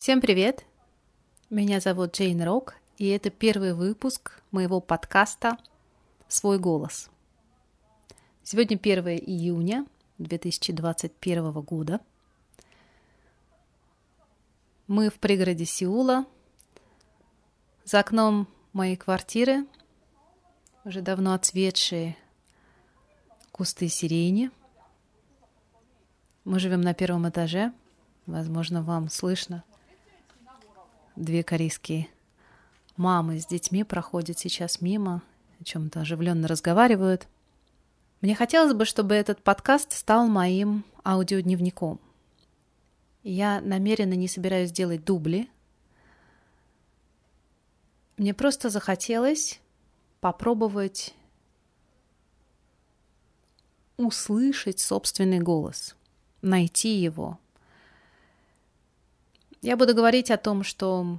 Всем привет! Меня зовут Джейн Рок, и это первый выпуск моего подкаста «Свой голос». Сегодня 1 июня 2021 года. Мы в пригороде Сеула. За окном моей квартиры уже давно отцветшие кусты сирени. Мы живем на первом этаже. Возможно, вам слышно две корейские мамы с детьми проходят сейчас мимо, о чем-то оживленно разговаривают. Мне хотелось бы, чтобы этот подкаст стал моим аудиодневником. Я намеренно не собираюсь делать дубли. Мне просто захотелось попробовать услышать собственный голос, найти его – я буду говорить о том, что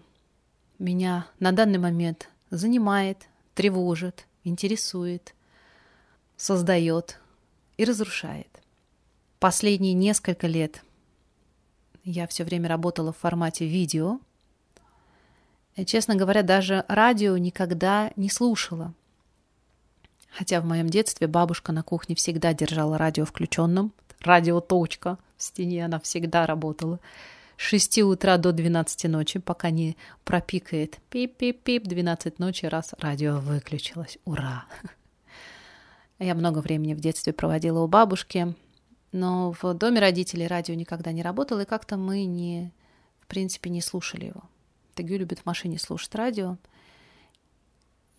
меня на данный момент занимает, тревожит, интересует, создает и разрушает. Последние несколько лет я все время работала в формате видео. И, честно говоря, даже радио никогда не слушала. Хотя в моем детстве бабушка на кухне всегда держала радио включенным. Радио точка в стене она всегда работала. 6 утра до 12 ночи, пока не пропикает пип-пип-пип, 12 ночи, раз радио выключилось. Ура! Я много времени в детстве проводила у бабушки, но в доме родителей радио никогда не работало, и как-то мы не, в принципе, не слушали его. Тегю любит в машине слушать радио.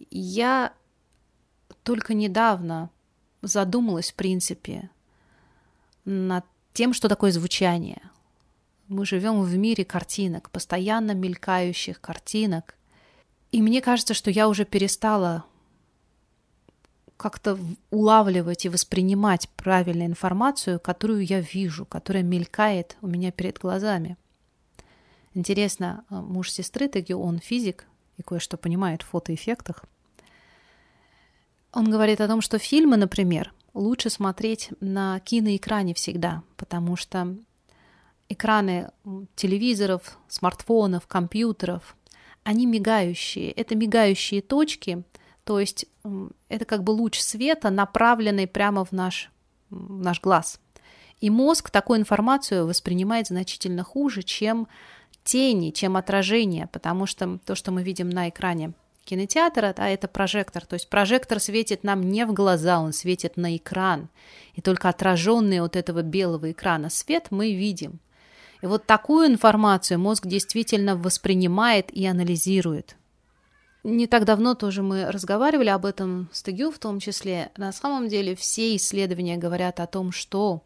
Я только недавно задумалась, в принципе, над тем, что такое звучание – мы живем в мире картинок, постоянно мелькающих картинок. И мне кажется, что я уже перестала как-то улавливать и воспринимать правильную информацию, которую я вижу, которая мелькает у меня перед глазами. Интересно, а, муж сестры таки он физик и кое-что понимает в фотоэффектах. Он говорит о том, что фильмы, например, лучше смотреть на киноэкране всегда, потому что экраны телевизоров, смартфонов, компьютеров, они мигающие. Это мигающие точки, то есть это как бы луч света, направленный прямо в наш, в наш глаз. И мозг такую информацию воспринимает значительно хуже, чем тени, чем отражение, потому что то, что мы видим на экране кинотеатра, да, это прожектор. То есть прожектор светит нам не в глаза, он светит на экран. И только отраженный от этого белого экрана свет мы видим. И вот такую информацию мозг действительно воспринимает и анализирует. Не так давно тоже мы разговаривали об этом с Тегю в том числе. На самом деле все исследования говорят о том, что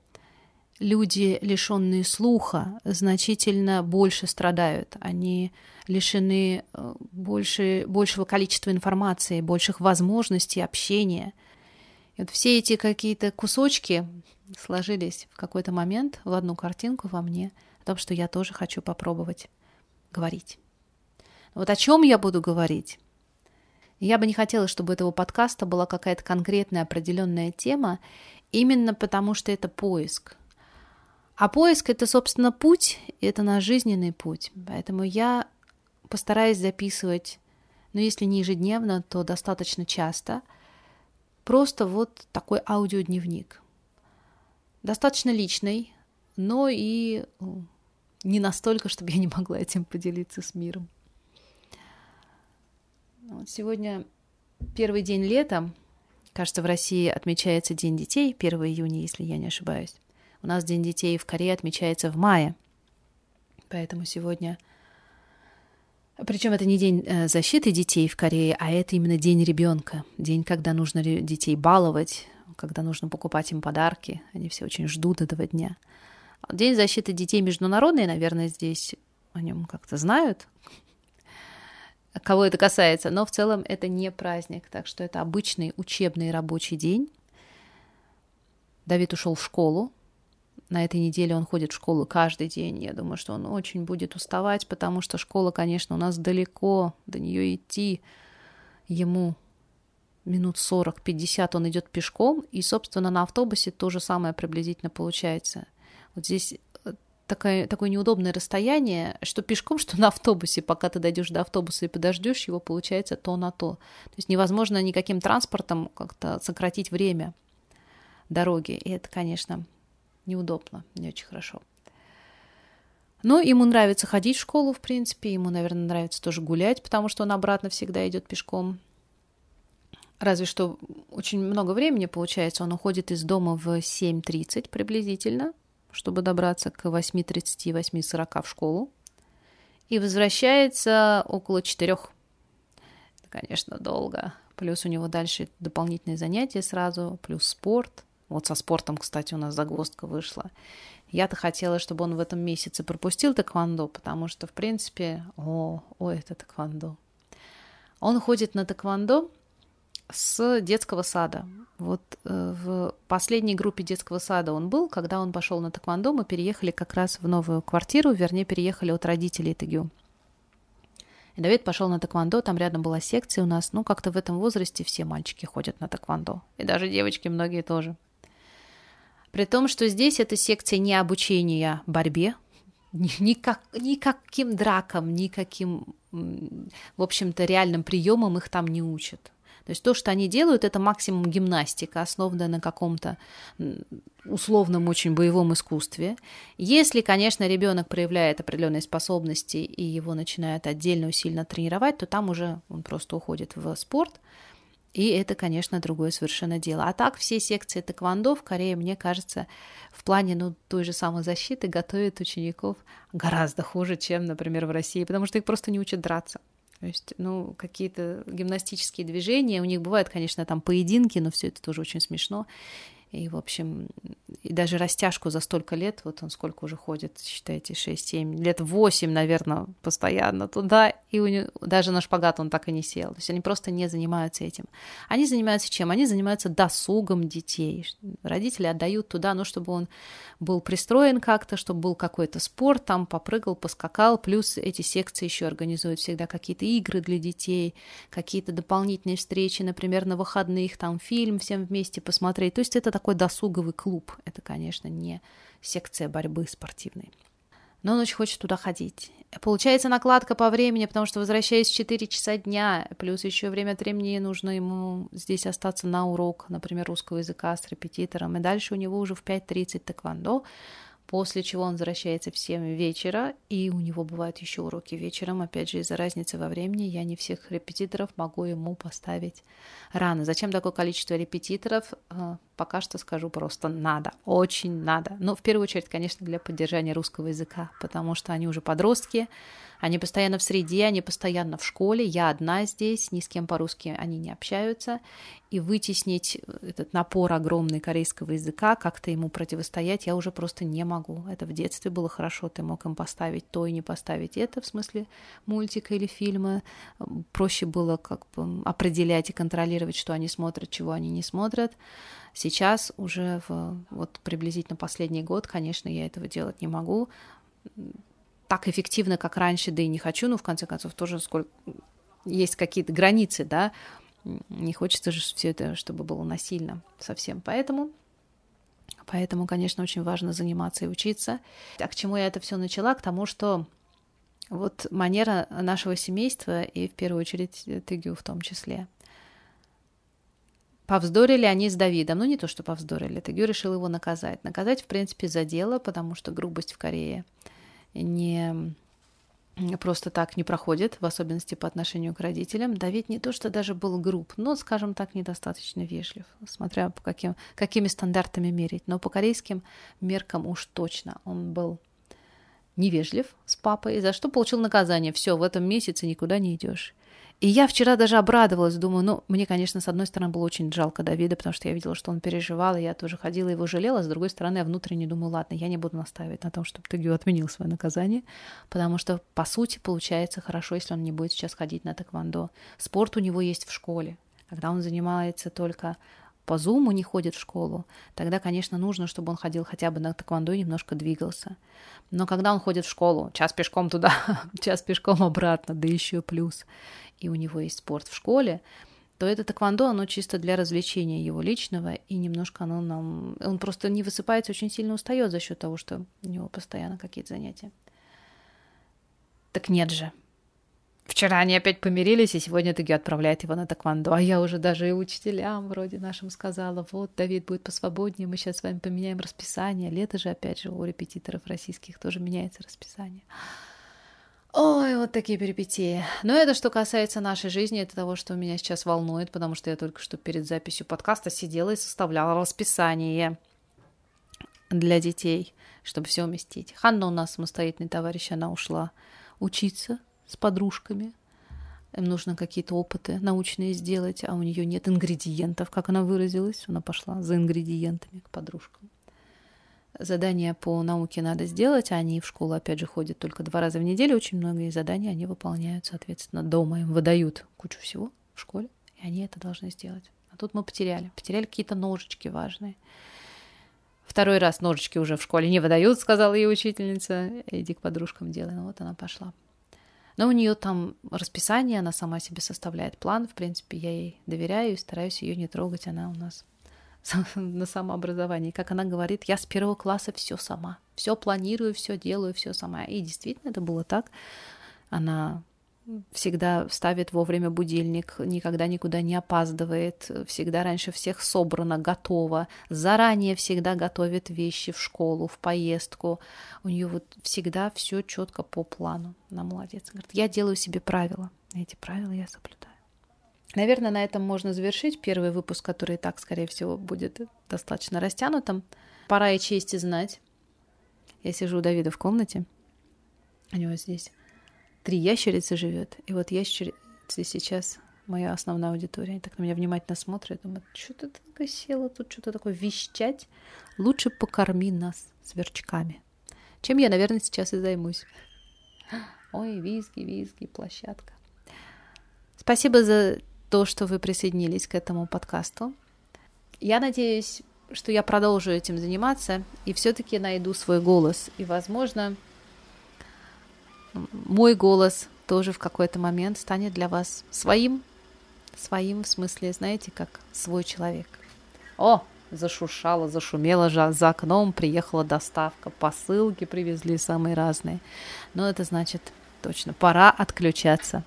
люди, лишенные слуха, значительно больше страдают. Они лишены э, больше, большего количества информации, больших возможностей общения. И вот все эти какие-то кусочки сложились в какой-то момент в одну картинку во мне – том, что я тоже хочу попробовать говорить. Вот о чем я буду говорить? Я бы не хотела, чтобы у этого подкаста была какая-то конкретная определенная тема, именно потому что это поиск. А поиск это, собственно, путь, и это наш жизненный путь. Поэтому я постараюсь записывать, ну, если не ежедневно, то достаточно часто, просто вот такой аудиодневник. Достаточно личный, но и не настолько, чтобы я не могла этим поделиться с миром. Вот сегодня первый день лета. Кажется, в России отмечается День детей, 1 июня, если я не ошибаюсь. У нас День детей в Корее отмечается в мае. Поэтому сегодня... Причем это не день э, защиты детей в Корее, а это именно день ребенка. День, когда нужно детей баловать, когда нужно покупать им подарки. Они все очень ждут этого дня. День защиты детей международный, наверное, здесь о нем как-то знают, кого это касается, но в целом это не праздник, так что это обычный учебный рабочий день. Давид ушел в школу. На этой неделе он ходит в школу каждый день. Я думаю, что он очень будет уставать, потому что школа, конечно, у нас далеко, до нее идти ему минут 40-50 он идет пешком, и, собственно, на автобусе то же самое приблизительно получается. Вот здесь э, такое, такое неудобное расстояние, что пешком, что на автобусе, пока ты дойдешь до автобуса и подождешь его, получается то на то. То есть невозможно никаким транспортом как-то сократить время дороги. И это, конечно, неудобно, не очень хорошо. Но ему нравится ходить в школу, в принципе, ему, наверное, нравится тоже гулять, потому что он обратно всегда идет пешком. Разве что очень много времени получается, он уходит из дома в 7.30 приблизительно, чтобы добраться к 8.30, 8.40 в школу. И возвращается около 4. Это, конечно, долго. Плюс у него дальше дополнительные занятия сразу, плюс спорт. Вот со спортом, кстати, у нас загвоздка вышла. Я-то хотела, чтобы он в этом месяце пропустил тэквондо, потому что, в принципе, о, о, это тэквондо. Он ходит на тэквондо с детского сада. Вот э, в последней группе детского сада он был, когда он пошел на тэквондо, мы переехали как раз в новую квартиру, вернее, переехали от родителей Тагю. И Давид пошел на тэквондо, там рядом была секция у нас. Ну, как-то в этом возрасте все мальчики ходят на тэквондо. И даже девочки многие тоже. При том, что здесь эта секция не обучения борьбе, никак, никаким дракам, никаким, в общем-то, реальным приемам их там не учат. То есть то, что они делают, это максимум гимнастика, основанная на каком-то условном очень боевом искусстве. Если, конечно, ребенок проявляет определенные способности и его начинают отдельно усиленно тренировать, то там уже он просто уходит в спорт. И это, конечно, другое совершенно дело. А так все секции тэквондо в Корее, мне кажется, в плане ну, той же самой защиты готовят учеников гораздо хуже, чем, например, в России, потому что их просто не учат драться. То есть, ну, какие-то гимнастические движения, у них бывают, конечно, там поединки, но все это тоже очень смешно. И, в общем, и даже растяжку за столько лет, вот он сколько уже ходит, считайте, 6-7, лет 8, наверное, постоянно туда, и у него, даже на шпагат он так и не сел. То есть они просто не занимаются этим. Они занимаются чем? Они занимаются досугом детей. Родители отдают туда, ну, чтобы он был пристроен как-то, чтобы был какой-то спорт, там попрыгал, поскакал, плюс эти секции еще организуют всегда какие-то игры для детей, какие-то дополнительные встречи, например, на выходных, там фильм всем вместе посмотреть. То есть это такой досуговый клуб. Это, конечно, не секция борьбы спортивной. Но он очень хочет туда ходить. Получается накладка по времени, потому что возвращаясь в 4 часа дня, плюс еще время от времени нужно ему здесь остаться на урок, например, русского языка с репетитором, и дальше у него уже в 5.30 тэквондо, после чего он возвращается в 7 вечера, и у него бывают еще уроки вечером, опять же, из-за разницы во времени я не всех репетиторов могу ему поставить рано. Зачем такое количество репетиторов? Э, пока что скажу просто надо, очень надо. Но в первую очередь, конечно, для поддержания русского языка, потому что они уже подростки, они постоянно в среде, они постоянно в школе, я одна здесь, ни с кем по-русски они не общаются, и вытеснить этот напор огромный корейского языка, как-то ему противостоять, я уже просто не могу. Это в детстве было хорошо, ты мог им поставить то и не поставить это, в смысле мультика или фильма. Проще было как бы определять и контролировать, что они смотрят, чего они не смотрят. Сейчас уже в вот приблизительно последний год, конечно, я этого делать не могу так эффективно, как раньше, да и не хочу, но в конце концов тоже сколько есть какие-то границы, да, не хочется же все это, чтобы было насильно совсем. Поэтому Поэтому, конечно, очень важно заниматься и учиться. А к чему я это все начала? К тому, что вот манера нашего семейства, и в первую очередь Тыгю в том числе. Повздорили они с Давидом. Ну, не то, что повздорили. Тыгю решил его наказать. Наказать, в принципе, за дело, потому что грубость в Корее – не просто так не проходит, в особенности по отношению к родителям. Давид не то, что даже был груб, но, скажем так, недостаточно вежлив, смотря по каким, какими стандартами мерить. Но по корейским меркам уж точно он был невежлив с папой, за что получил наказание. Все, в этом месяце никуда не идешь. И я вчера даже обрадовалась, думаю, ну, мне, конечно, с одной стороны было очень жалко Давида, потому что я видела, что он переживал, и я тоже ходила его жалела, с другой стороны, я внутренне думаю, ладно, я не буду настаивать на том, чтобы Тыгю отменил свое наказание, потому что, по сути, получается хорошо, если он не будет сейчас ходить на тэквондо. Спорт у него есть в школе, когда он занимается только по зуму не ходит в школу, тогда, конечно, нужно, чтобы он ходил хотя бы на тэквондо и немножко двигался. Но когда он ходит в школу, час пешком туда, час пешком обратно, да еще плюс, и у него есть спорт в школе, то это тэквондо, оно чисто для развлечения его личного, и немножко оно нам... Он просто не высыпается, очень сильно устает за счет того, что у него постоянно какие-то занятия. Так нет же. Вчера они опять помирились, и сегодня таки отправляет его на тэквондо. А я уже даже и учителям вроде нашим сказала, вот, Давид будет посвободнее, мы сейчас с вами поменяем расписание. Лето же, опять же, у репетиторов российских тоже меняется расписание. Ой, вот такие перипетии. Но это что касается нашей жизни, это того, что меня сейчас волнует, потому что я только что перед записью подкаста сидела и составляла расписание для детей, чтобы все уместить. Ханна у нас самостоятельный товарищ, она ушла учиться с подружками. Им нужно какие-то опыты научные сделать, а у нее нет ингредиентов, как она выразилась. Она пошла за ингредиентами к подружкам задания по науке надо сделать, а они в школу, опять же, ходят только два раза в неделю, очень многие задания они выполняют, соответственно, дома им выдают кучу всего в школе, и они это должны сделать. А тут мы потеряли, потеряли какие-то ножички важные. Второй раз ножички уже в школе не выдают, сказала ей учительница. Иди к подружкам делай. Ну вот она пошла. Но у нее там расписание, она сама себе составляет план. В принципе, я ей доверяю и стараюсь ее не трогать. Она у нас на самообразовании. Как она говорит, я с первого класса все сама. Все планирую, все делаю, все сама. И действительно это было так. Она всегда ставит вовремя будильник, никогда никуда не опаздывает, всегда раньше всех собрана, готова, заранее всегда готовит вещи в школу, в поездку. У нее вот всегда все четко по плану. Она молодец. Говорит, я делаю себе правила. Эти правила я соблюдаю. Наверное, на этом можно завершить первый выпуск, который и так, скорее всего, будет достаточно растянутым. Пора и честь знать. Я сижу у Давида в комнате. У него здесь три ящерицы живет. И вот ящерицы сейчас моя основная аудитория. Они так на меня внимательно смотрят. Думают, что ты такое села тут, что-то такое вещать. Лучше покорми нас сверчками. Чем я, наверное, сейчас и займусь. Ой, визги, визги, площадка. Спасибо за то, что вы присоединились к этому подкасту. Я надеюсь, что я продолжу этим заниматься и все-таки найду свой голос. И, возможно, мой голос тоже в какой-то момент станет для вас своим, своим в смысле, знаете, как свой человек. О, зашуршало, зашумело же за окном, приехала доставка, посылки привезли самые разные. Но это значит точно, пора отключаться.